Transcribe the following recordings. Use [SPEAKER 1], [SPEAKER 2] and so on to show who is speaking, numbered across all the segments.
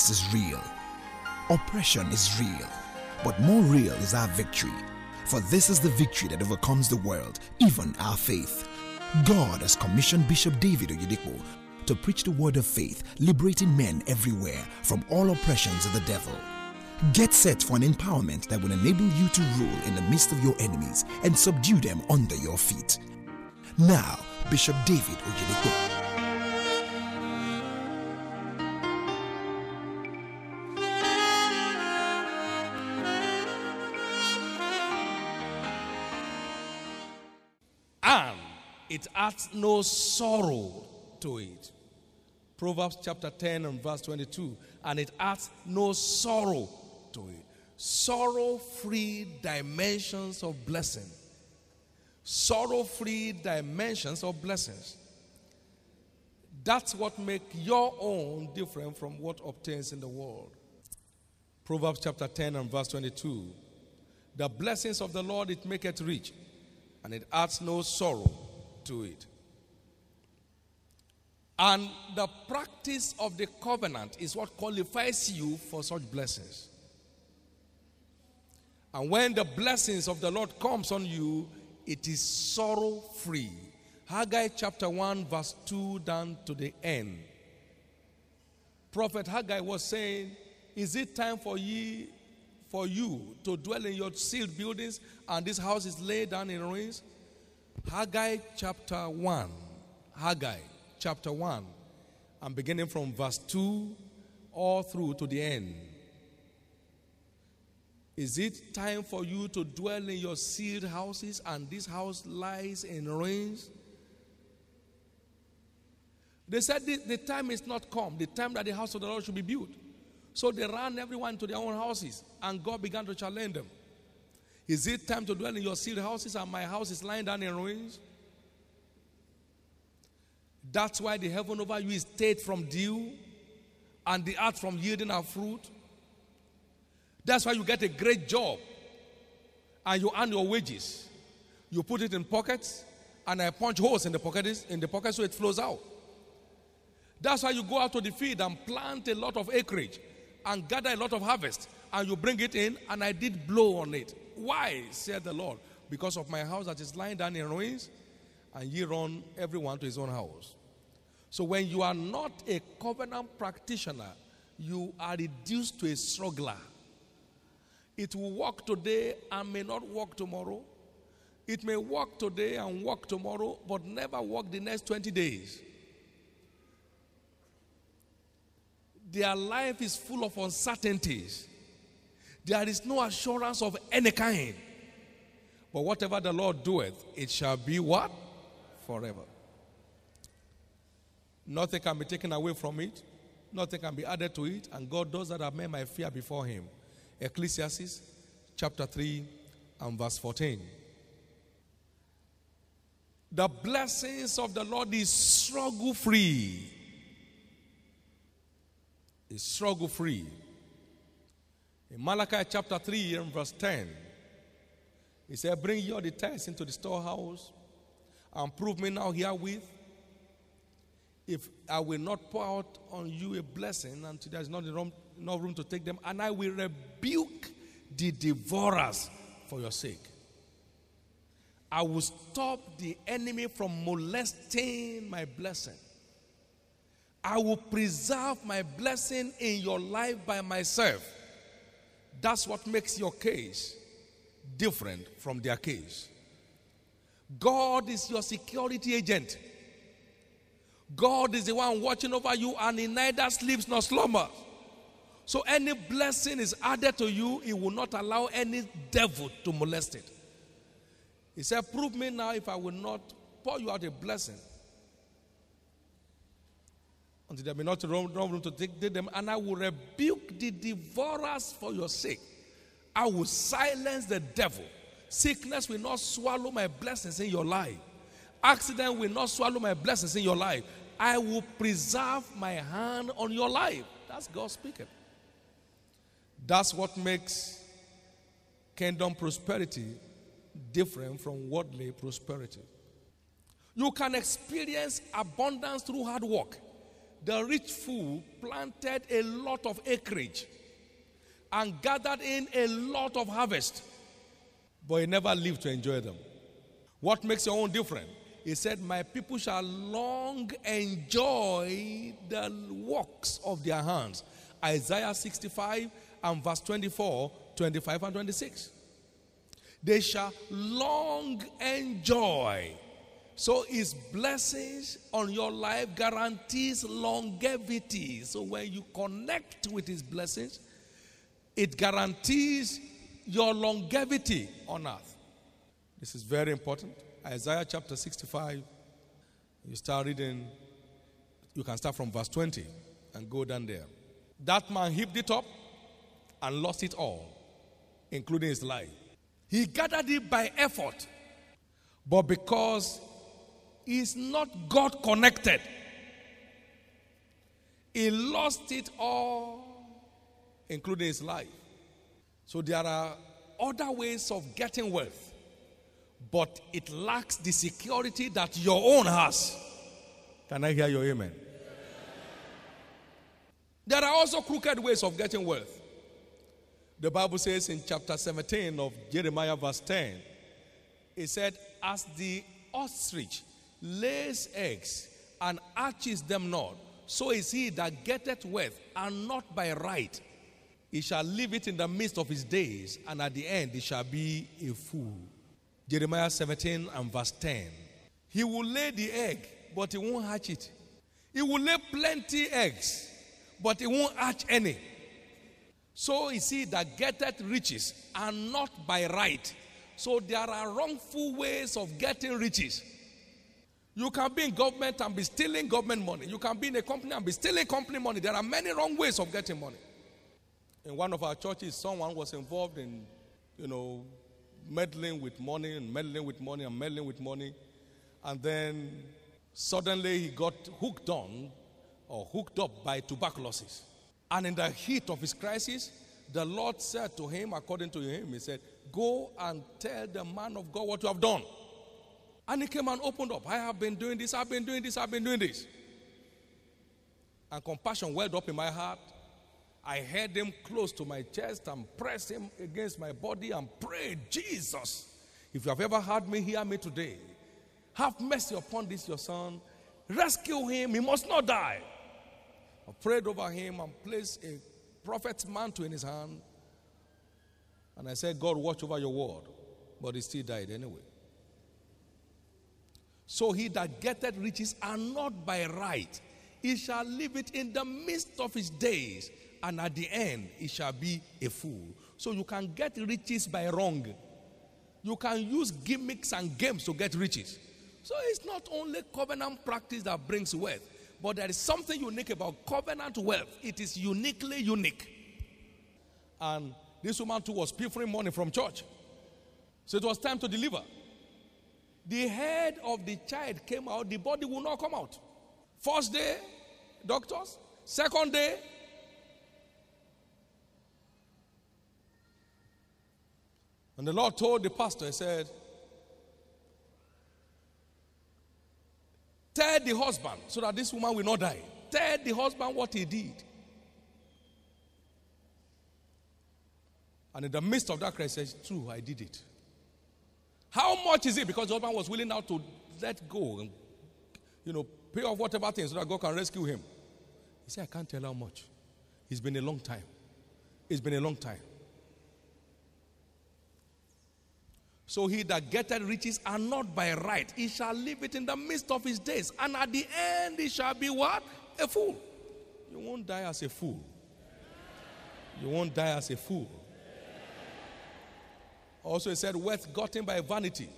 [SPEAKER 1] Wickedness is real. Oppression is real. But more real is our victory. For this is the victory that overcomes the world, even our faith. God has commissioned Bishop David Oyedepo to preach the word of faith, liberating men everywhere from all oppressions of the devil. Get set for an empowerment that will enable you to rule in the midst of your enemies and subdue them under your feet. Now, Bishop David Oyedepo.
[SPEAKER 2] Adds no sorrow to it. Proverbs chapter 10 and verse 22. And it adds no sorrow to it. Sorrow free dimensions of blessing. Sorrow free dimensions of blessings. That's what makes your own different from what obtains in the world. Proverbs chapter 10 and verse 22. The blessings of the Lord it maketh rich, and it adds no sorrow to it. And the practice of the covenant is what qualifies you for such blessings. And when the blessings of the Lord comes on you, it is sorrow free. Haggai chapter 1 verse 2 down to the end. Prophet Haggai was saying, "Is it time for ye for you to dwell in your sealed buildings and this house is laid down in ruins?" Haggai chapter 1. Haggai chapter 1. I'm beginning from verse 2 all through to the end. Is it time for you to dwell in your sealed houses and this house lies in ruins? They said the, the time is not come, the time that the house of the Lord should be built. So they ran everyone to their own houses, and God began to challenge them. Is it time to dwell in your sealed houses and my house is lying down in ruins? That's why the heaven over you is stayed from dew and the earth from yielding her fruit. That's why you get a great job and you earn your wages. You put it in pockets and I punch holes in the pockets in the pockets so it flows out. That's why you go out to the field and plant a lot of acreage and gather a lot of harvest and you bring it in and I did blow on it. Why, said the Lord? Because of my house that is lying down in ruins and ye run everyone to his own house. So when you are not a covenant practitioner, you are reduced to a struggler. It will work today and may not work tomorrow. It may work today and work tomorrow, but never work the next 20 days. Their life is full of uncertainties. There is no assurance of any kind. But whatever the Lord doeth, it shall be what? Forever. Nothing can be taken away from it, nothing can be added to it, and God does that have made my fear before Him. Ecclesiastes chapter 3 and verse 14. The blessings of the Lord is struggle free. Is struggle free. In Malachi chapter 3 and verse 10, he said, Bring your the into the storehouse and prove me now herewith if I will not pour out on you a blessing until there is not no room to take them, and I will rebuke the devourers for your sake. I will stop the enemy from molesting my blessing. I will preserve my blessing in your life by myself. That's what makes your case different from their case. God is your security agent. God is the one watching over you, and He neither sleeps nor slumbers. So any blessing is added to you, He will not allow any devil to molest it. He said, Prove me now if I will not pour you out a blessing. Until there be not room, to take them, and I will rebuke the devourers for your sake. I will silence the devil. Sickness will not swallow my blessings in your life. Accident will not swallow my blessings in your life. I will preserve my hand on your life. That's God speaking. That's what makes kingdom prosperity different from worldly prosperity. You can experience abundance through hard work. The rich fool planted a lot of acreage and gathered in a lot of harvest, but he never lived to enjoy them. What makes your own different? He said, My people shall long enjoy the works of their hands. Isaiah 65 and verse 24, 25, and 26. They shall long enjoy. So his blessings on your life guarantees longevity. So when you connect with his blessings, it guarantees your longevity on earth. This is very important. Isaiah chapter 65, you start reading, you can start from verse 20 and go down there. That man heaped it up and lost it all, including his life. He gathered it by effort, but because he's not God connected, he lost it all, including his life. So there are other ways of getting wealth, but it lacks the security that your own has. Can I hear your amen? There are also crooked ways of getting wealth. The Bible says in chapter 17 of Jeremiah, verse 10, it said, As the ostrich lays eggs and arches them not, so is he that getteth wealth, and not by right. He shall leave it in the midst of his days, and at the end he shall be a fool. Jeremiah 17 and verse 10. He will lay the egg, but he won't hatch it. He will lay plenty eggs, but he won't hatch any. So is he that getteth riches, and not by right. So there are wrongful ways of getting riches. You can be in government and be stealing government money. You can be in a company and be stealing company money. There are many wrong ways of getting money. In one of our churches, someone was involved in, you know, meddling with money and meddling with money and meddling with money. And then suddenly he got hooked on or hooked up by tuberculosis. And in the heat of his crisis, the Lord said to him, according to him, He said, Go and tell the man of God what you have done. And he came and opened up. I have been doing this, I've been doing this, I've been doing this. And compassion welled up in my heart. I held him close to my chest and pressed him against my body and prayed, Jesus, if you have ever heard me, hear me today. Have mercy upon this your son. Rescue him. He must not die. I prayed over him and placed a prophet's mantle in his hand. And I said, God, watch over your word. But he still died anyway. So he that getteth riches and not by right, he shall leave it in the midst of his days, and at the end he shall be a fool. So you can get riches by wrong. You can use gimmicks and games to get riches. So it's not only covenant practice that brings wealth, but there is something unique about covenant wealth. It is uniquely unique. And this woman too was pilfering money from church. So it was time to deliver. The head of the child came out, the body will not come out. First day, doctors. Second day, and the Lord told the pastor, He said, Tell the husband so that this woman will not die. Tell the husband what he did. And in the midst of that crisis, True, I did it. How much is it? Because the husband was willing now to let go and, you know, pay off whatever things so that God can rescue him. He said, I can't tell how much. It's been a long time. It's been a long time. So he that getteth riches and not by right, he shall leave it in the midst of his days. And at the end, he shall be what? A fool. You won't die as a fool. You won't die as a fool. Also, he said, wealth gotten by vanity.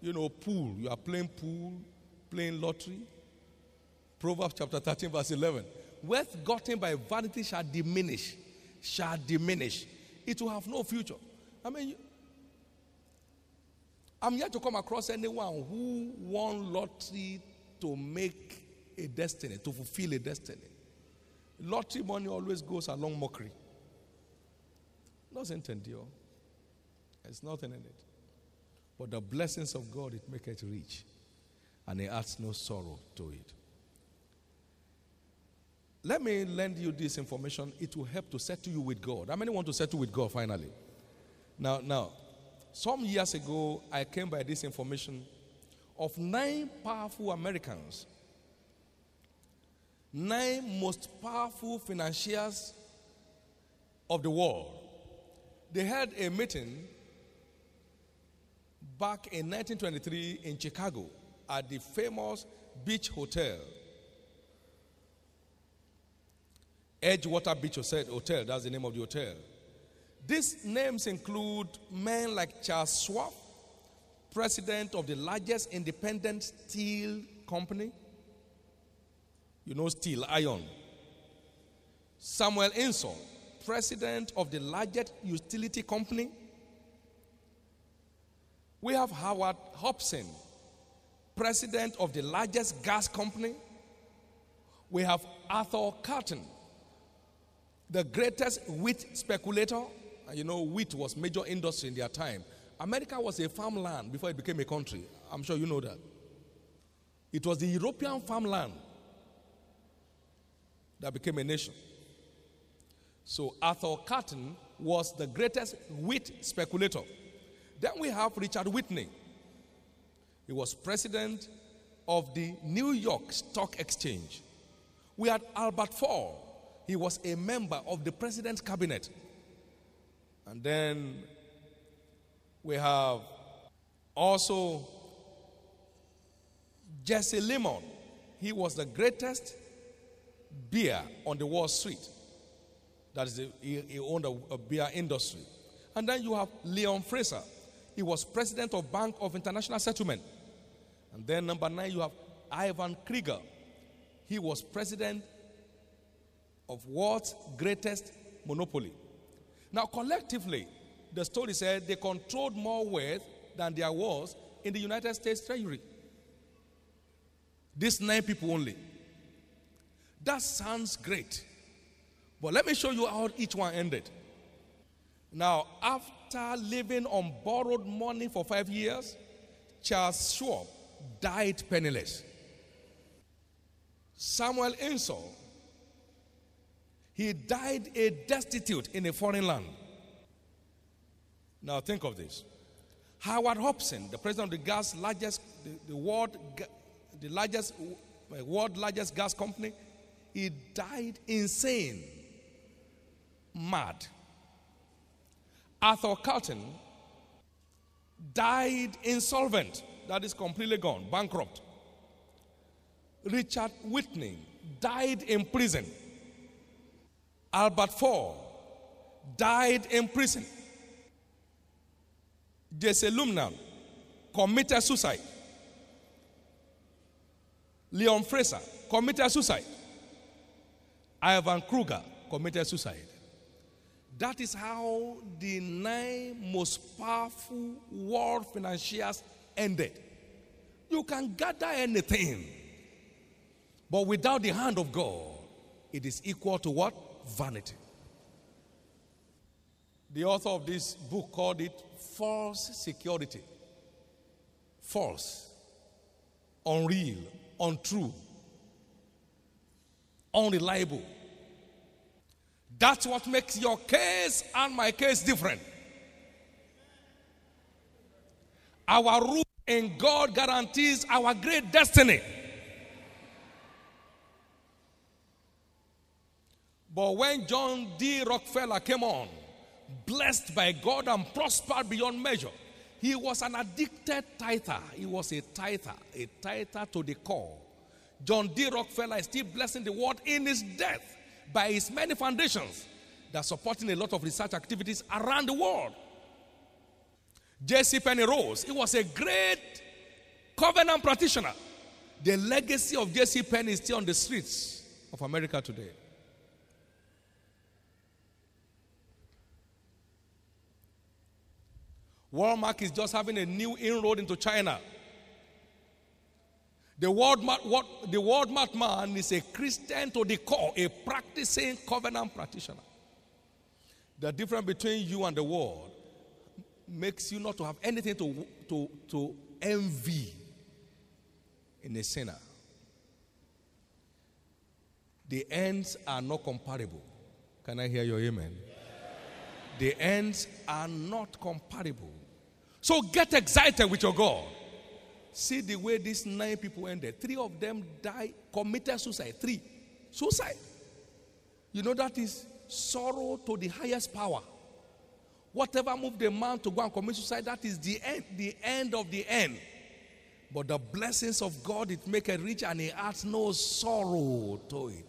[SPEAKER 2] You know, pool. You are playing pool, playing lottery. Proverbs chapter 13, verse 11. Wealth gotten by vanity shall diminish. Shall diminish. It will have no future. I mean, I'm yet to come across anyone who won lottery to make a destiny, to fulfill a destiny. Lottery money always goes along mockery. Doesn't endure. There's nothing in it. But the blessings of God, it maketh rich, and it adds no sorrow to it. Let me lend you this information. It will help to settle you with God. How many want to settle with God finally? Now, now, some years ago, I came by this information of nine powerful Americans, nine most powerful financiers of the world. They had a meeting back in 1923 in Chicago at the famous Beach Hotel. Edgewater Beach Hotel, that's the name of the hotel. These names include men like Charles Schwab, president of the largest independent steel company. You know, steel, iron. Samuel Insull, president of the largest utility company. We have Howard Hopson, president of the largest gas company. We have Arthur Carton, the greatest wheat speculator. You know, wheat was major industry in their time. America was a farmland before it became a country. I'm sure you know that. It was the European farmland that became a nation. So Arthur Carton was the greatest wheat speculator. Then we have Richard Whitney. He was president of the New York Stock Exchange. We had Albert Fall. He was a member of the president's cabinet. And then we have also Jesse Lemon. He was the greatest beer on the Wall Street. That is, he, owned a beer industry. And then you have Leon Fraser. He was president of Bank of International Settlement. And then number nine, you have Ivan Krieger. He was president of world's greatest monopoly. Now, collectively, the story said they controlled more wealth than there was in the United States Treasury. These nine people only. That sounds great. But let me show you how each one ended. Now, after living on borrowed money for five years, Charles Schwab died penniless. Samuel Insull, he died a destitute in a foreign land. Now think of this. Howard Hopson, the president of the gas largest, the, the world, the largest, uh, world largest gas company, he died insane, mad. Arthur Carlton died insolvent, that is completely gone, bankrupt. Richard Whitney died in prison. Albert Fall died in prison. Jesse Lumnan committed suicide. Leon Fraser committed suicide. Ivan Kruger committed suicide. That is how the nine most powerful world financiers ended. You can gather anything, but without the hand of God, it is equal to what? Vanity. The author of this book called it false security. False, unreal, untrue, unreliable. That's what makes your case and my case different. Our root in God guarantees our great destiny. But when John D. Rockefeller came on, blessed by God and prospered beyond measure, he was an addicted tither. He was a tither, a tither to the core. John D. Rockefeller is still blessing the world in his death by his many foundations that are supporting a lot of research activities around the world. J.C. Penney Rose, he was a great covenant practitioner. The legacy of J.C. Penney is still on the streets of America today. Walmart is just having a new inroad into China. The Walmart, what, the Walmart man is a Christian to the core, a practicing covenant practitioner. The difference between you and the world makes you not to have anything to, to, to envy in a sinner. the ends are not comparable. Can I hear your amen? The ends are not comparable. So get excited with your God. See the way these nine people ended. Three of them died, committed suicide. Three. Suicide. You know that is sorrow to the highest power. Whatever moved the man to go and commit suicide, that is the end, the end of the end. But the blessings of God, it make it rich and it adds no sorrow to it.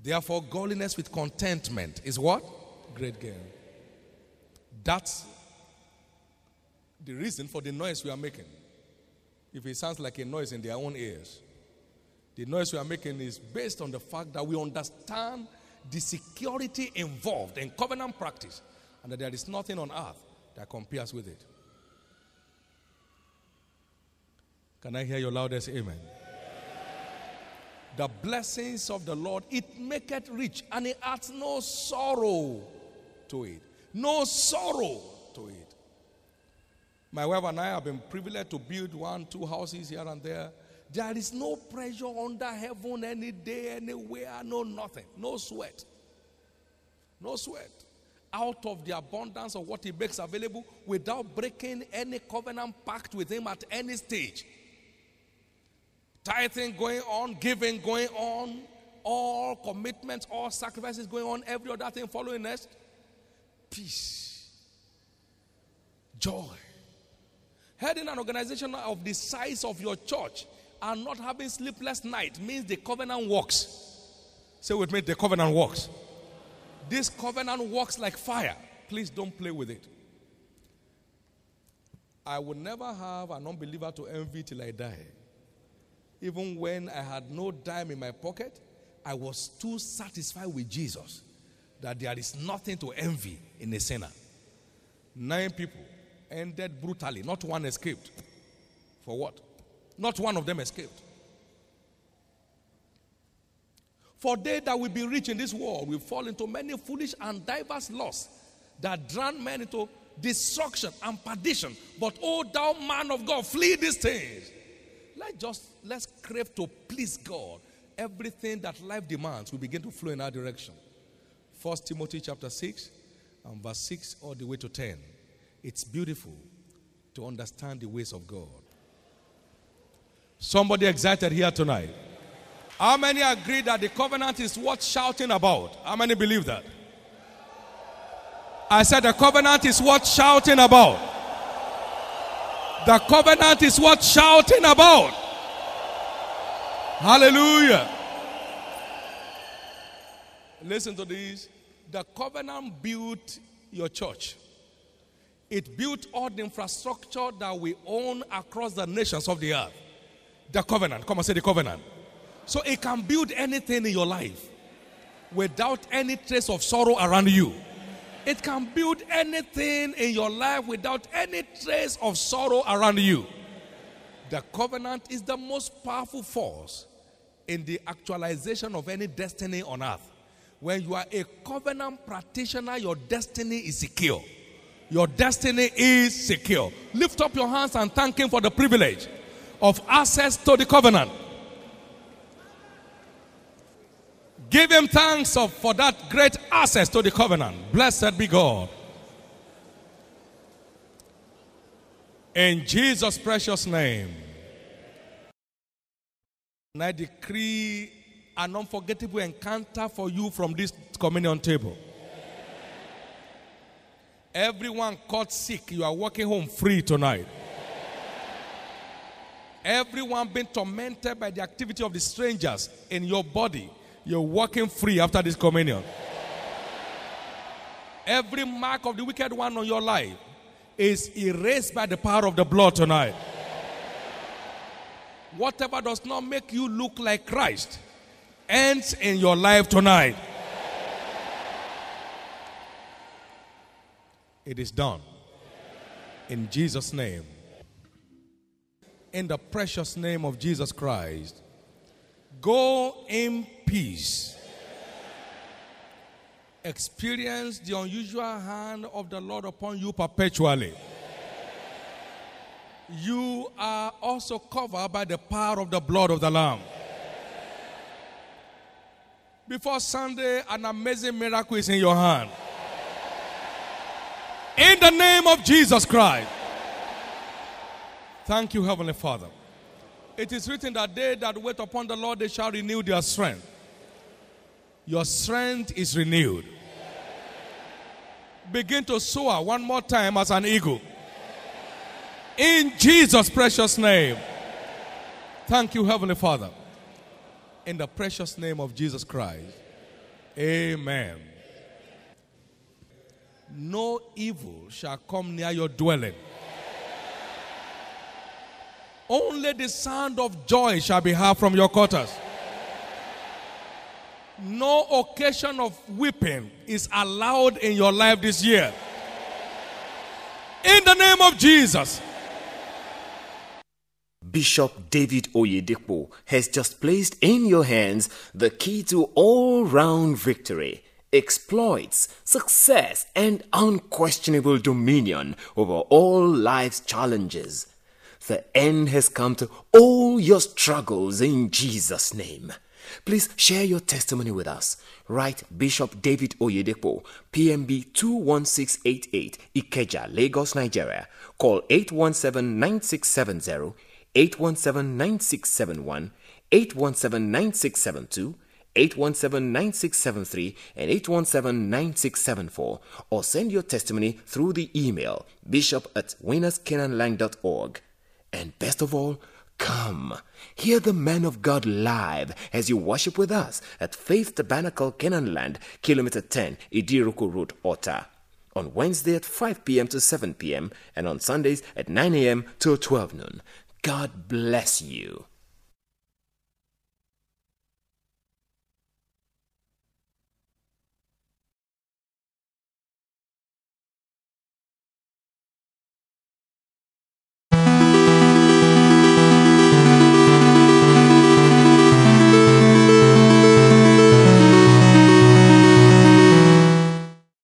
[SPEAKER 2] Therefore, godliness with contentment is what? Great gain. That's the reason for the noise we are making. If it sounds like a noise in their own ears, the noise we are making is based on the fact that we understand the security involved in covenant practice and that there is nothing on earth that compares with it. Can I hear your loudest amen? The blessings of the Lord, it maketh rich and it adds no sorrow to it. No sorrow to it. My wife and I have been privileged to build one, two houses here and there. There is no pressure under heaven any day, anywhere, no nothing, no sweat. No sweat. Out of the abundance of what He makes available without breaking any covenant pact with Him at any stage. Tithing going on, giving going on, all commitments, all sacrifices going on, every other thing following next. Peace, joy heading an organization of the size of your church and not having sleepless night means the covenant works. Say with me, the covenant works. This covenant works like fire. Please don't play with it. I would never have an unbeliever to envy till I die. Even when I had no dime in my pocket, I was too satisfied with Jesus that there is nothing to envy in a sinner. Nine people ended brutally. Not one escaped. For what? Not one of them escaped. For they that will be rich in this world will fall into many foolish and diverse lusts that drown men into destruction and perdition. But oh thou man of God, flee these things. Let's just let's crave to please God. Everything that life demands will begin to flow in our direction. First Timothy chapter 6 and verse 6 all the way to 10. It's beautiful to understand the ways of God. Somebody excited here tonight? How many agree that the covenant is worth shouting about? How many believe that? I said the covenant is worth shouting about. The covenant is worth shouting about. Hallelujah. Listen to this. The covenant built your church. It built all the infrastructure that we own across the nations of the earth. The covenant. Come and say the covenant. So it can build anything in your life without any trace of sorrow around you. It can build anything in your life without any trace of sorrow around you. The covenant is the most powerful force in the actualization of any destiny on earth. When you are a covenant practitioner, your destiny is secure. Your destiny is secure. Lift up your hands and thank Him for the privilege of access to the covenant. Give Him thanks for that great access to the covenant. Blessed be God. In Jesus' precious name. And I decree an unforgettable encounter for you from this communion table. Everyone caught sick, you are walking home free tonight. Everyone being tormented by the activity of the strangers in your body, you're walking free after this communion. Every mark of the wicked one on your life is erased by the power of the blood tonight. Whatever does not make you look like Christ ends in your life tonight. It is done. In Jesus' name. In the precious name of Jesus Christ. Go in peace. Experience the unusual hand of the Lord upon you perpetually. You are also covered by the power of the blood of the Lamb. Before Sunday, an amazing miracle is in your hand. In the name of Jesus Christ. Thank you, Heavenly Father. It is written that they that wait upon the Lord, they shall renew their strength. Your strength is renewed. Begin to soar one more time as an eagle. In Jesus' precious name. Thank you, Heavenly Father. In the precious name of Jesus Christ. Amen. No evil shall come near your dwelling. Only the sound of joy shall be heard from your quarters. No occasion of weeping is allowed in your life this year. In the name of Jesus.
[SPEAKER 3] Bishop David Oyedepo has just placed in your hands the key to all round victory, exploits, success, and unquestionable dominion over all life's challenges. The end has come to all your struggles in Jesus' name. Please share your testimony with us. Write Bishop David Oyedepo, PMB 21688, Ikeja, Lagos, Nigeria. Call 817 9670, 817 9671, 817 9672. 817-9673 and 817-9674 or send your testimony through the email bishop at winnerscanaanland.org. And best of all, come. Hear the man of God live as you worship with us at Faith Tabernacle Canaan Land, Kilometer 10, Idiroko Road, Ota. On Wednesday at 5 p.m. to 7 p.m. and on Sundays at 9 a.m. to 12 noon. God bless you.